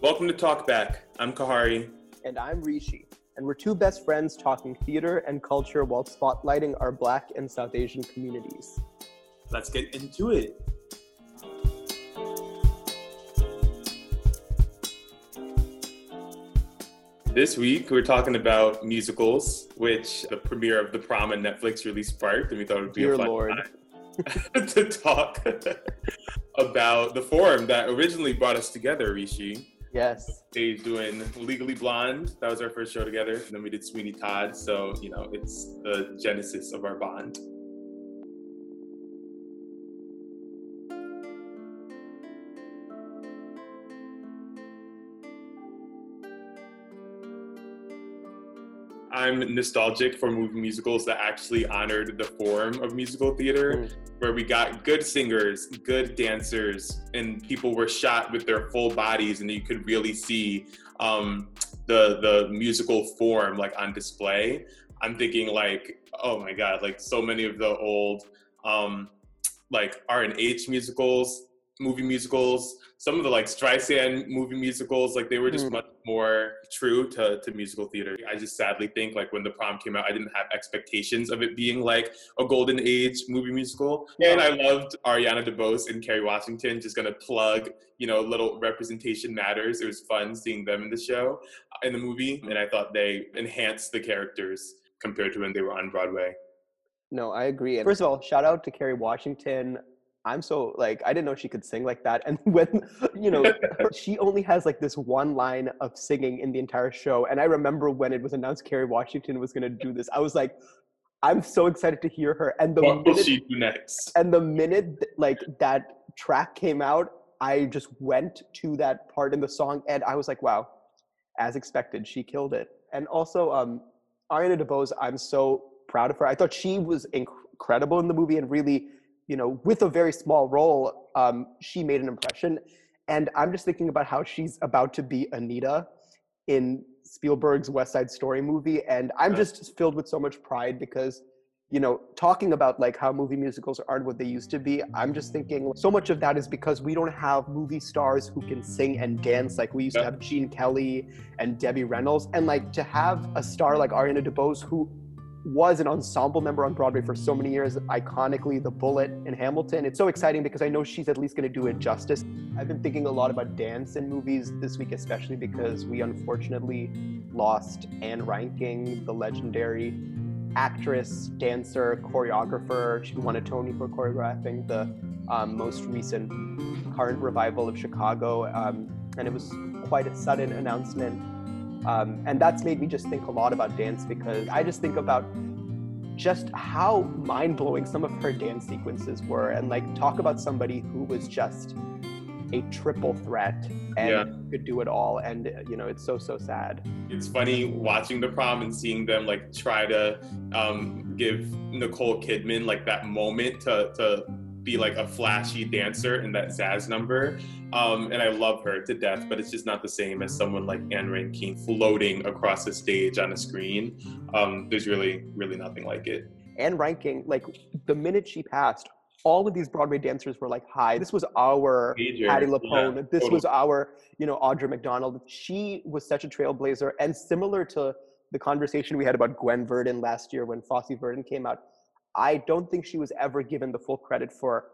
Welcome to Talk Back. I'm Kahari. And I'm Rishi. And we're two best friends talking theater and culture while spotlighting our Black and South Asian communities. Let's get into it. This week, we're talking about musicals, which the premiere of The Prom on Netflix really sparked, and we thought it would be Dear a fun Lord. time to talk about the forum that originally brought us together, Rishi. Yes. Dave's doing Legally Blonde. That was our first show together. And then we did Sweeney Todd. So, you know, it's the genesis of our bond. I'm nostalgic for movie musicals that actually honored the form of musical theater, Mm. where we got good singers, good dancers, and people were shot with their full bodies, and you could really see um, the the musical form like on display. I'm thinking like, oh my god, like so many of the old um, like R and H musicals, movie musicals, some of the like Streisand movie musicals, like they were just Mm. much more true to, to musical theater. I just sadly think like when the prom came out, I didn't have expectations of it being like a golden age movie musical. And I loved Ariana DeBose and Kerry Washington. Just gonna plug, you know, little representation matters. It was fun seeing them in the show, in the movie, and I thought they enhanced the characters compared to when they were on Broadway. No, I agree. And first of all, shout out to Kerry Washington. I'm so like I didn't know she could sing like that. And when you know she only has like this one line of singing in the entire show. And I remember when it was announced Kerry Washington was gonna do this, I was like, I'm so excited to hear her. And the What will she do next? and the minute like that track came out, I just went to that part in the song and I was like, wow, as expected, she killed it. And also, um, Ariana DeBose, I'm so proud of her. I thought she was inc- incredible in the movie and really, you know, with a very small role, um, she made an impression. And I'm just thinking about how she's about to be Anita in Spielberg's West Side Story movie. And I'm Yeah. just filled with so much pride because you know, talking about like how movie musicals aren't what they used to be, I'm just thinking so much of that is because we don't have movie stars who can sing and dance like we used to have Gene Kelly and Debbie Reynolds. And like to have a star like Ariana DeBose who was an ensemble member on Broadway for so many years, iconically the Bullet in Hamilton. It's so exciting because I know she's at least going to do it justice. I've been thinking a lot about dance in movies this week, especially because we unfortunately lost Ann Reinking, the legendary actress, dancer, choreographer. She won a Tony for choreographing the um, most recent current revival of Chicago. Um, and it was quite a sudden announcement. Um, and that's made me just think a lot about dance because I just think about just how mind blowing some of her dance sequences were. And like, talk about somebody who was just a triple threat and Yeah. could do it all. And, uh, you know, it's so, so sad. It's funny watching the prom and seeing them like try to um, give Nicole Kidman like that moment to to be like a flashy dancer in that Zazz number. Um, and I love her to death, but it's just not the same as someone like Ann Reinking floating across the stage on a screen. Um, there's really, really nothing like it. Ann Reinking like the minute she passed all of these broadway dancers were like hi this was our Major, Patty yeah, this totally. was our you know audra mcdonald she was such a trailblazer and similar to the conversation we had about gwen verdon last year when fosse verdon came out i don't think she was ever given the full credit for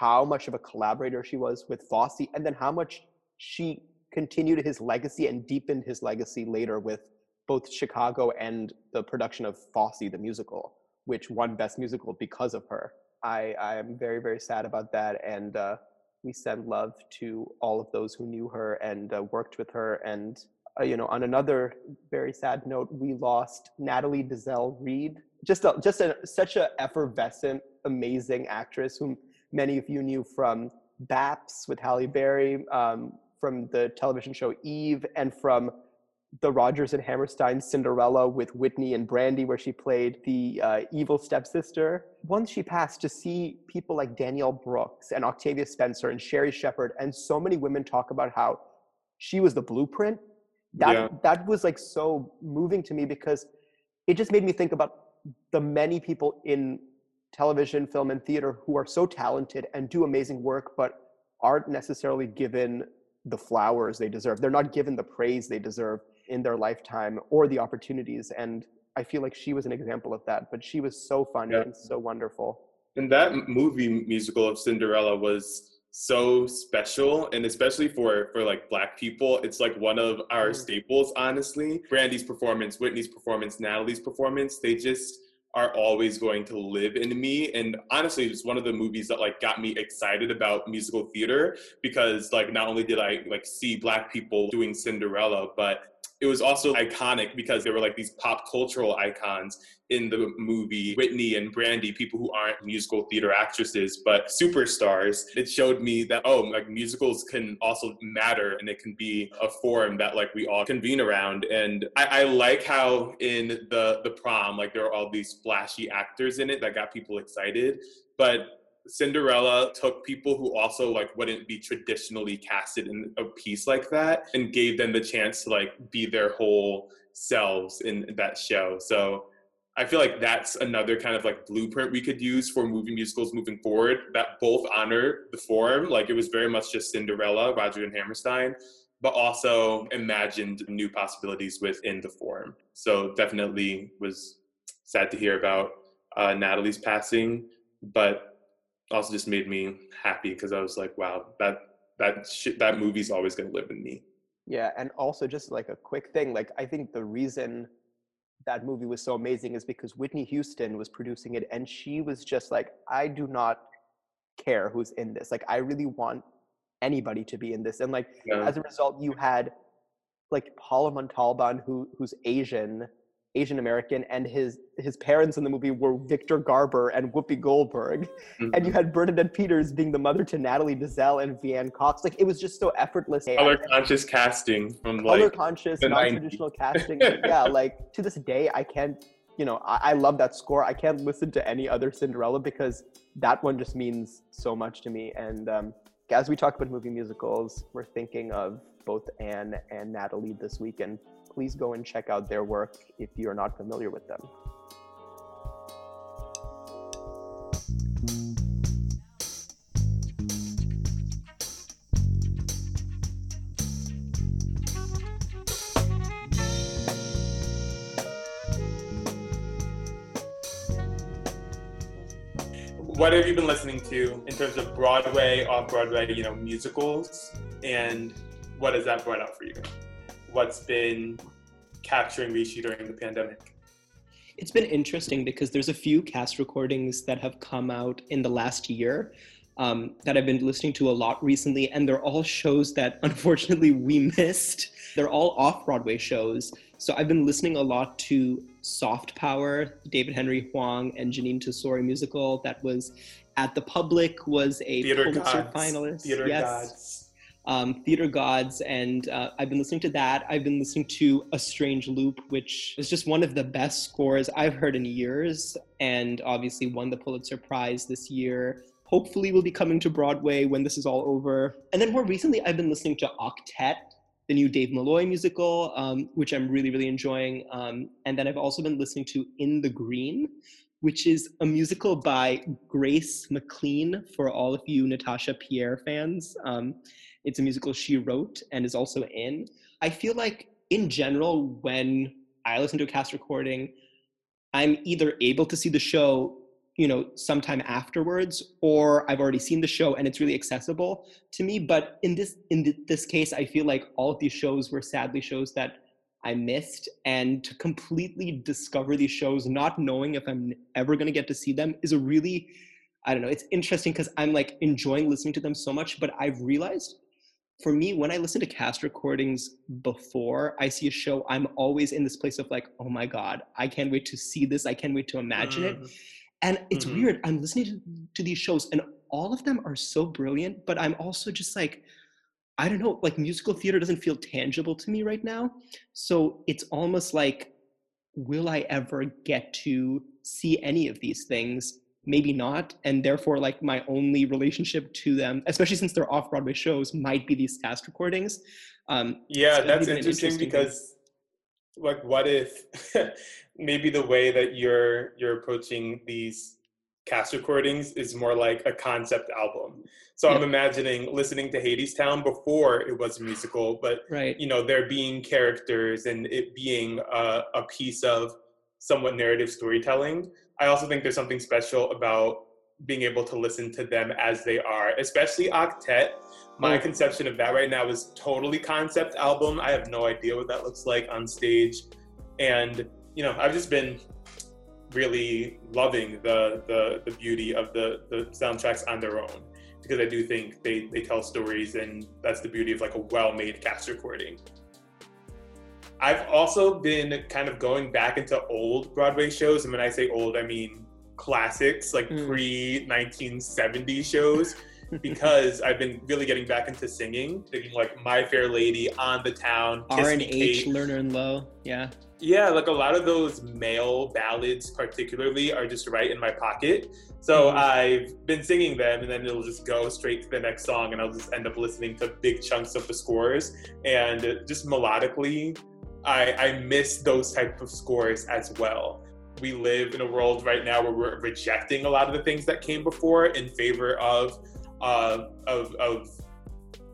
how much of a collaborator she was with fosse and then how much she continued his legacy and deepened his legacy later with both chicago and the production of fosse the musical which won Best Musical because of her. I, I am very, very sad about that. And uh, we send love to all of those who knew her and uh, worked with her. And, uh, you know, on another very sad note, we lost Natalie Desselle Reid, just, a, just a, such an effervescent, amazing actress whom many of you knew from Baps with Halle Berry, um, from the television show Eve, and from the Rodgers and Hammerstein Cinderella with Whitney and Brandy, where she played the uh, evil stepsister. Once she passed, to see people like Danielle Brooks and Octavia Spencer and Sherri Shepherd and so many women talk about how she was the blueprint. That Yeah. that was like so moving to me because it just made me think about the many people in television, film, and theater who are so talented and do amazing work, but aren't necessarily given the flowers they deserve. They're not given the praise they deserve in their lifetime or the opportunities. And I feel like she was an example of that. But she was so funny yeah. and so wonderful. And that movie musical of Cinderella was so special and especially for for like black people it's like one of our mm. staples honestly brandy's performance whitney's performance natalie's performance they just are always going to live in me and honestly it's one of the movies that like got me excited about musical theater because like not only did i like see black people doing cinderella but it was also iconic because there were like these pop cultural icons in the movie Whitney and Brandy, people who aren't musical theater actresses, but superstars. It showed me that, oh, like musicals can also matter and it can be a forum that like we all convene around. And I, I like how in the the prom, like there are all these flashy actors in it that got people excited. But Cinderella took people who also like wouldn't be traditionally casted in a piece like that and gave them the chance to like be their whole selves in that show. So I feel like that's another kind of like blueprint we could use for movie musicals moving forward that both honor the form. Like it was very much just Cinderella, Roger and Hammerstein, but also imagined new possibilities within the form. So definitely was sad to hear about uh, Natalie's passing, but also just made me happy because I was like, wow, that that shit, that movie's always gonna live in me. Yeah, and also just like a quick thing, like I think the reason that movie was so amazing is because Whitney Houston was producing it, and she was just like, I do not care who's in this. Like, I really want anybody to be in this, and like yeah. as a result, you had like Paolo Montalban, who who's Asian, Asian American, and his his parents in the movie were Victor Garber and Whoopi Goldberg, mm-hmm. and you had Bernadette Peters being the mother to Natalie Desselle and Veanne Cox. Like it was just so effortless. Color conscious casting from color like conscious, non-traditional casting. yeah, like to this day, I can't. You know, I, I love that score. I can't listen to any other Cinderella because that one just means so much to me. And um, as we talk about movie musicals, we're thinking of both Ann and Natalie this weekend please go and check out their work if you're not familiar with them. what have you been listening to in terms of Broadway, off Broadway, you know, musicals, and what has that brought out for you? What's been capturing Rishi during the pandemic? It's been interesting because there's a few cast recordings that have come out in the last year um, that I've been listening to a lot recently, and they're all shows that unfortunately we missed. They're all off Broadway shows. So I've been listening a lot to Soft Power, David Henry Hwang and Jeanine Tesori musical that was at the Public, was a Theater Pulitzer Gods. finalist. Theater yes. Gods um, Theater Gods, and uh, I've been listening to that. I've been listening to A Strange Loop, which is just one of the best scores I've heard in years, and obviously won the Pulitzer Prize this year. Hopefully, will be coming to Broadway when this is all over. And then more recently, I've been listening to Octet, the new Dave Malloy musical, um, which I'm really, really enjoying. Um, and then I've also been listening to In the Green, which is a musical by Grace McLean for all of you Natasha Pierre fans. Um, it's a musical she wrote and is also in. I feel like, in general, when I listen to a cast recording, I'm either able to see the show, you know, sometime afterwards, or I've already seen the show and it's really accessible to me. But in this in this case, I feel like all of these shows were sadly shows that I missed, and to completely discover these shows, not knowing if I'm ever going to get to see them, is a really I don't know. It's interesting because I'm like enjoying listening to them so much, but I've realized for me, when I listen to cast recordings before I see a show, I'm always in this place of like, oh my God, I can't wait to see this. I can't wait to imagine mm-hmm. it. And it's mm-hmm. weird. I'm listening to, to these shows and all of them are so brilliant, but I'm also just like, I don't know, like musical theater doesn't feel tangible to me right now. So it's almost like, will I ever get to see any of these things? maybe not and therefore like my only relationship to them especially since they're off broadway shows might be these cast recordings um, yeah so that's interesting, interesting because like what if maybe the way that you're you're approaching these cast recordings is more like a concept album. So I'm imagining listening to Hadestown before it was a musical, but right. you know there being characters and it being a, a piece of somewhat narrative storytelling. I also think there's something special about being able to listen to them as they are, especially Octet. My Oh. conception of that right now is totally concept album. I have no idea what that looks like on stage. And, you know, I've just been really loving the the, the beauty of the, the soundtracks on their own. Because I do think they, they tell stories and that's the beauty of like a well-made cast recording. I've also been kind of going back into old Broadway shows, and when I say old, I mean classics, like Mm. pre 1970 shows, because I've been really getting back into singing, thinking like My Fair Lady, On the Town, Kiss R and H, Lerner and Loewe. Yeah. Yeah, like a lot of those male ballads, particularly, are just right in my pocket. So Mhm. I've been singing them, and then it'll just go straight to the next song, and I'll just end up listening to big chunks of the scores. And just melodically, I, I miss those type of scores as well. We live in a world right now where we're rejecting a lot of the things that came before in favor of uh, of, of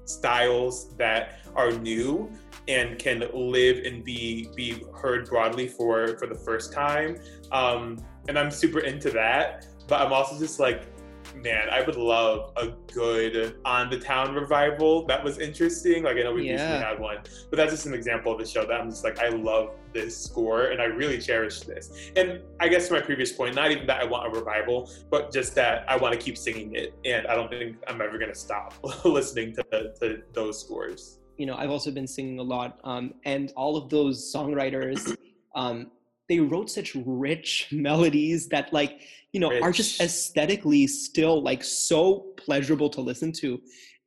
styles that are new and can live and be be heard broadly for for the first time. Um and i'm super into that but i'm also just like man i would love a good on the town revival that was interesting. Like i know we recently had one but that's just an example of a show that i'm just like i love this score and i really cherish this. And i guess to my previous point not even that i want a revival but just that i want to keep singing it and i don't think i'm ever going to stop listening to, to those scores. You know, I've also been singing a lot, um, and all of those songwriters, um, they wrote such rich melodies that, like, you know, are just aesthetically still like so pleasurable to listen to,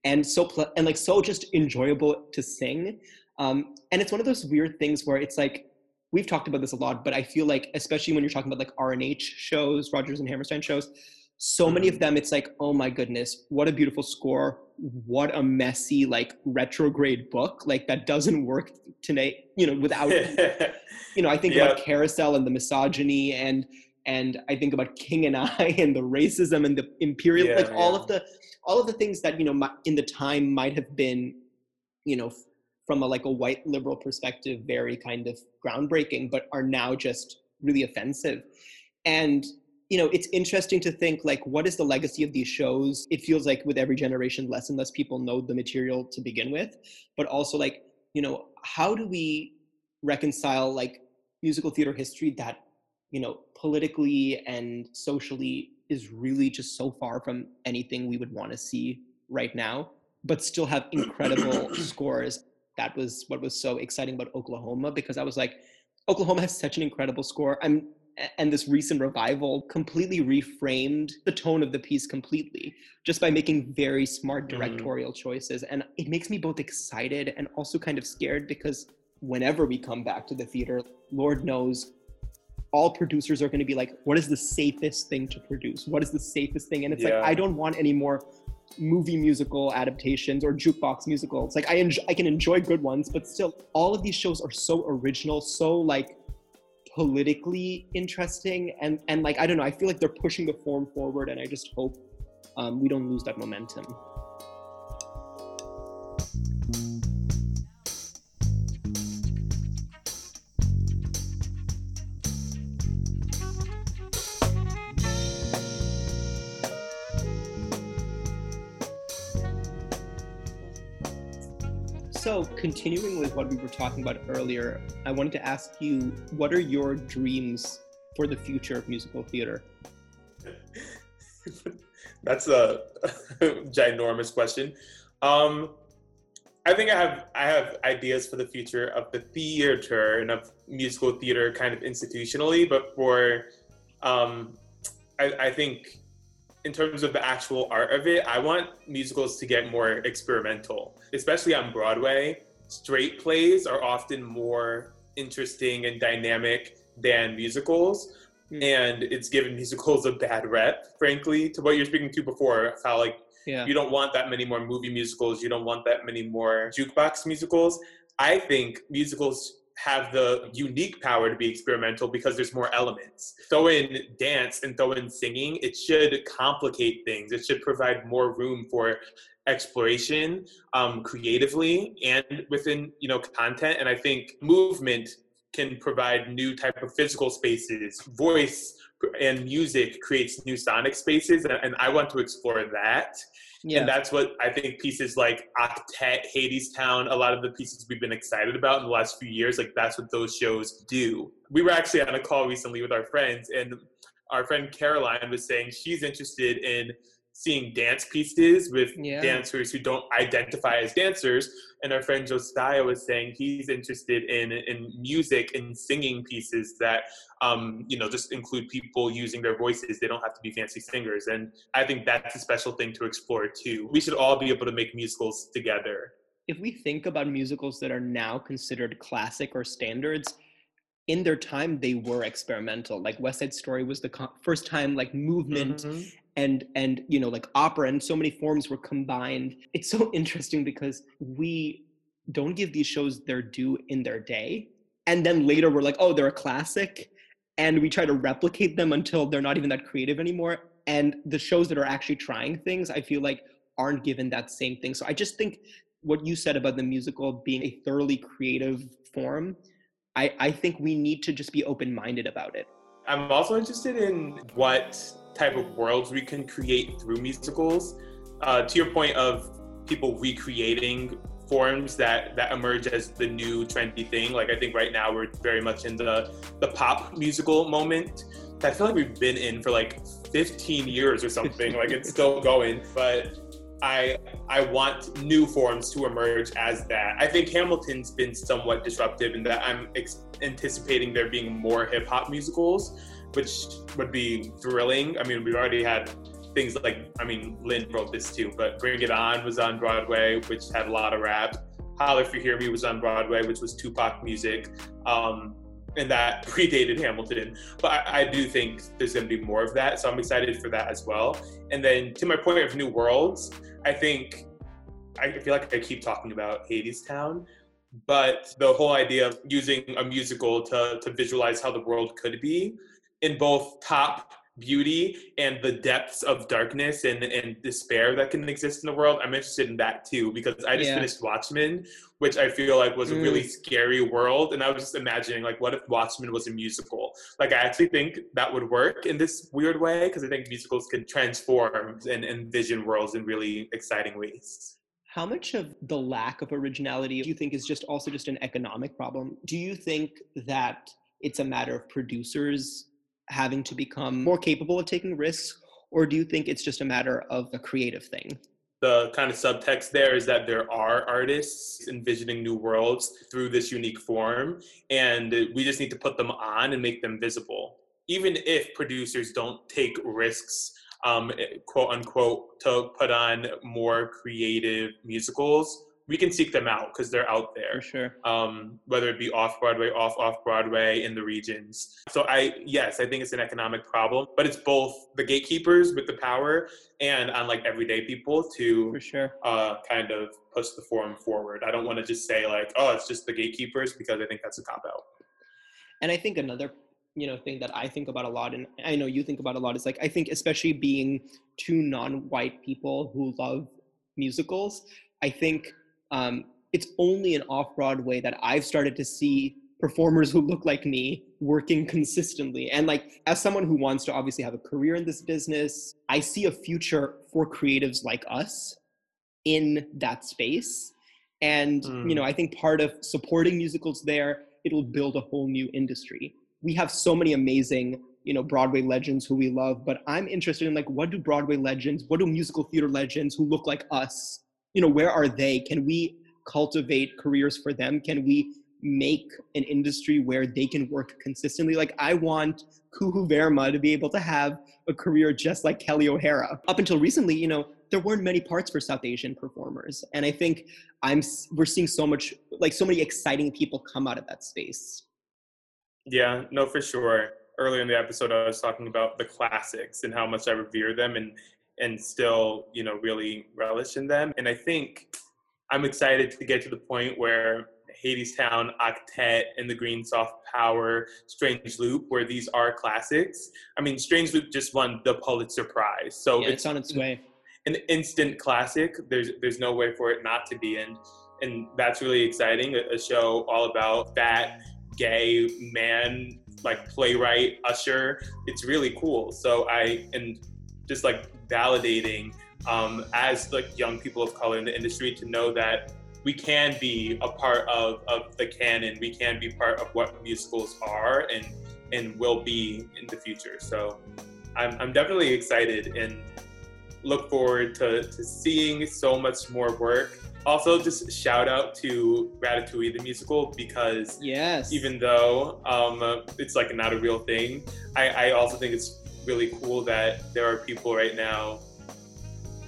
and so ple- and like so just enjoyable to sing. Um, and it's one of those weird things where it's like we've talked about this a lot, but I feel like especially when you're talking about like R and H shows, Rodgers and Hammerstein shows, so many mm-hmm. of them it's like oh my goodness what a beautiful score. What a messy like retrograde book. Like that doesn't work today you know without you know i think about carousel and the misogyny and and i think about king and i and the racism and the imperial Yeah, like all of the all of the things that you know in the time might have been you know from a like a white liberal perspective very kind of groundbreaking but are now just really offensive. And you know it's interesting to think like what is the legacy of these shows? It feels like with every generation less and less people know the material to begin with. But also like you know how do we reconcile like musical theater history that you know politically and socially is really just so far from anything we would want to see right now but still have incredible scores? That was what was so exciting about oklahoma because i was like oklahoma has such an incredible score. I'm and this recent revival completely reframed the tone of the piece completely just by making very smart Mhm. directorial choices and it makes me both excited and also kind of scared because whenever we come back to the theater lord knows all producers are going to be like what is the safest thing to produce what is the safest thing and it's Yeah. like i don't want any more movie musical adaptations or jukebox musicals like i enjoy, i can enjoy good ones but still all of these shows are so original so like politically interesting and and like i don't know i feel like they're pushing the form forward and i just hope um, we don't lose that momentum so continuing with what we were talking about earlier i wanted to ask you what are your dreams for the future of musical theater That's a ginormous question. Um, I think I have I have ideas for the future of the theater and of musical theater kind of institutionally, but for um, I, I think in terms of the actual art of it, I want musicals to get more experimental, especially on Broadway. Straight plays are often more interesting and dynamic than musicals Hmm. and it's given musicals a bad rep, frankly, to what you're speaking to before, how like yeah you don't want that many more movie musicals, you don't want that many more jukebox musicals. I think musicals have the unique power to be experimental because there's more elements. Throw in dance and throw in singing, it should complicate things. It should provide more room for exploration um, creatively and within you know content. And I think movement can provide new type of physical spaces. Voice and music creates new sonic spaces, and I want to explore that. Yeah. And that's what I think pieces like Octet, hadestown a lot of the pieces we've been excited about in the last few years, like that's what those shows do. We were actually on a call recently with our friends, and our friend Caroline was saying she's interested in seeing dance pieces with yeah. dancers who don't identify as dancers. And our friend Josiah was saying he's interested in in music and singing pieces that um, you know just include people using their voices. They don't have to be fancy singers. And I think that's a special thing to explore too. We should all be able to make musicals together. If we think about musicals that are now considered classic or standards, in their time they were experimental like west side story was the co- first time like movement mm-hmm and and you know like opera and so many forms were combined. It's so interesting because we don't give these shows their due in their day and then later we're like oh they're a classic and we try to replicate them until they're not even that creative anymore and the shows that are actually trying things i feel like aren't given that same thing. So i just think what you said about the musical being a thoroughly creative form i i think we need to just be open-minded about it. I'm also interested in what type of worlds we can create through musicals. Uh, to your point of people recreating forms that that emerge as the new trendy thing. Like I think right now we're very much in the the pop musical moment. I feel like we've been in for like 15 years or something. like it's still going, but I I want new forms to emerge as that. I think Hamilton's been somewhat disruptive in that I'm ex- anticipating there being more hip hop musicals which would be thrilling. I mean, we've already had things like, I mean, Lin wrote this too, but Bring It On was on Broadway, which had a lot of rap. Holler If You Hear Me was on Broadway, which was Tupac music. Um, and that predated Hamilton. But I, I do think there's going to be more of that. So I'm excited for that as well. And then to my point of new worlds, I think I feel like I keep talking about Hadestown, but the whole idea of using a musical to, to visualize how the world could be in both top beauty and the depths of darkness and, and despair that can exist in the world. I'm interested in that too because I just yeah. finished Watchmen, which I feel like was mm. a really mm. scary world. And I was just imagining, like, what if Watchmen was a musical? Like, I actually think that would work in this weird way because I think musicals can transform and envision worlds in really exciting ways. How much of the lack of originality do you think is just also just an economic problem? Do you think that it's a matter of producers having to become more capable of taking risks, or do you think it's just a matter of a creative thing? The kind of subtext there is that there are artists envisioning new worlds through this unique form, and we just need to put them on and make them visible. Even if producers don't take risks, um, quote unquote, to put on more creative musicals, we can seek them out because they're out there. For sure. Um, whether it be off Broadway, off off Broadway, in the regions. So I yes, I think it's an economic problem, but it's both the gatekeepers with the power and on like everyday people to for sure uh, kind of push the forum forward. I don't want to just say like, oh, it's just the gatekeepers because I think that's a cop out. And I think another you know thing that I think about a lot, and I know you think about a lot, is like I think especially being two non-white people who love musicals, I think um, it's only in off Broadway that I've started to see performers who look like me working consistently. And like, as someone who wants to obviously have a career in this business, I see a future for creatives like us in that space. And, mm. you know, I think part of supporting musicals there, it'll build a whole new industry. We have so many amazing, you know, Broadway legends who we love, but I'm interested in like, what do Broadway legends, what do musical theater legends who look like us you know where are they? Can we cultivate careers for them? Can we make an industry where they can work consistently? Like i want kuhoo verma to be able to have a career just like kelly o'hara. Up until recently you know there weren't many parts for south asian performers. And i think i'm we're seeing so much like so many exciting people come out of that space. Yeah no for sure. Earlier in the episode i was talking about the classics and how much i revere them. And and still, you know, really relish in them. And I think I'm excited to get to the point where Hadestown, Octet, and the Green Soft Power, Strange Loop, where these are classics. I mean, Strange Loop just won the Pulitzer Prize, so yeah, it's, it's on its way. An instant classic. There's there's no way for it not to be, and and that's really exciting. A, a show all about that gay man like playwright usher. It's really cool. So I and just like validating um, as like young people of color in the industry to know that we can be a part of, of the canon. We can be part of what musicals are and and will be in the future. So I'm, I'm definitely excited and look forward to, to seeing so much more work. Also, just shout out to Ratatouille the musical because yes, even though um, it's like not a real thing, I, I also think it's really cool that there are people right now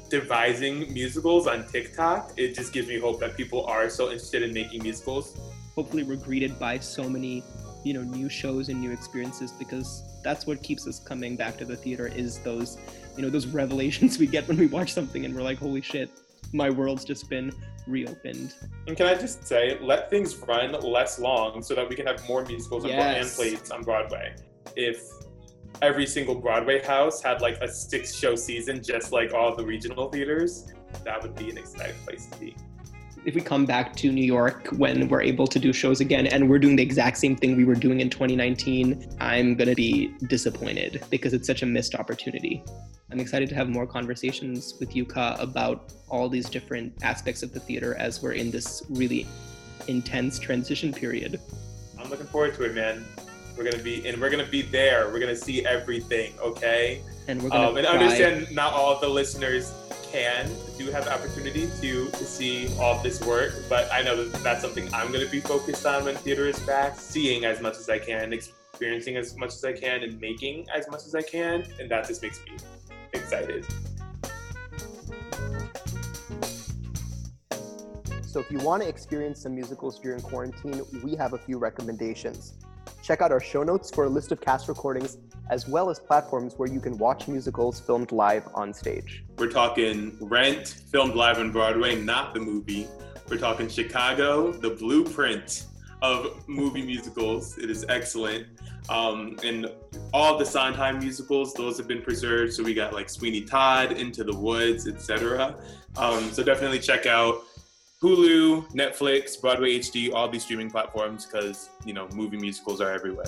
devising musicals on TikTok. It just gives me hope that people are so interested in making musicals. Hopefully, we're greeted by so many, you know, new shows and new experiences because that's what keeps us coming back to the theater is those, you know, those revelations we get when we watch something and we're like, holy shit, my world's just been reopened. And can I just say, let things run less long so that we can have more musicals yes. and plays on Broadway. If every single Broadway house had like a six show season, just like all the regional theaters, that would be an exciting place to be. If we come back to New York when we're able to do shows again and we're doing the exact same thing we were doing in 2019, I'm going to be disappointed because it's such a missed opportunity. I'm excited to have more conversations with you, Ka, about all these different aspects of the theater as we're in this really intense transition period. I'm looking forward to it, man. We're gonna be and we're gonna be there. We're gonna see everything, okay? And we're gonna um, and understand not all the listeners can do have the opportunity to, to see all this work, but I know that that's something I'm gonna be focused on when theater is back, seeing as much as I can, experiencing as much as I can, and making as much as I can, and that just makes me excited. So if you want to experience some musicals during quarantine, we have a few recommendations. Check out our show notes for a list of cast recordings, as well as platforms where you can watch musicals filmed live on stage. We're talking Rent, filmed live on Broadway, not the movie. We're talking Chicago, the blueprint of movie musicals. It is excellent. Um, and all the Sondheim musicals, those have been preserved. So we got like Sweeney Todd, Into the Woods, etc. Um, so definitely check out Hulu, Netflix, Broadway HD, all these streaming platforms because, you know, movie musicals are everywhere.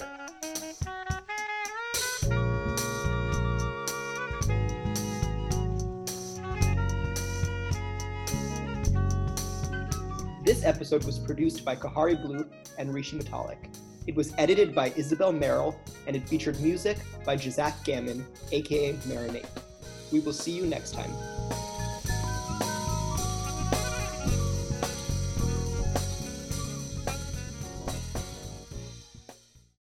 This episode was produced by Kahari Blue and Rishi Mutalik. It was edited by Isabel Merrill and it featured music by Jazak Gammon, aka Marinate. We will see you next time.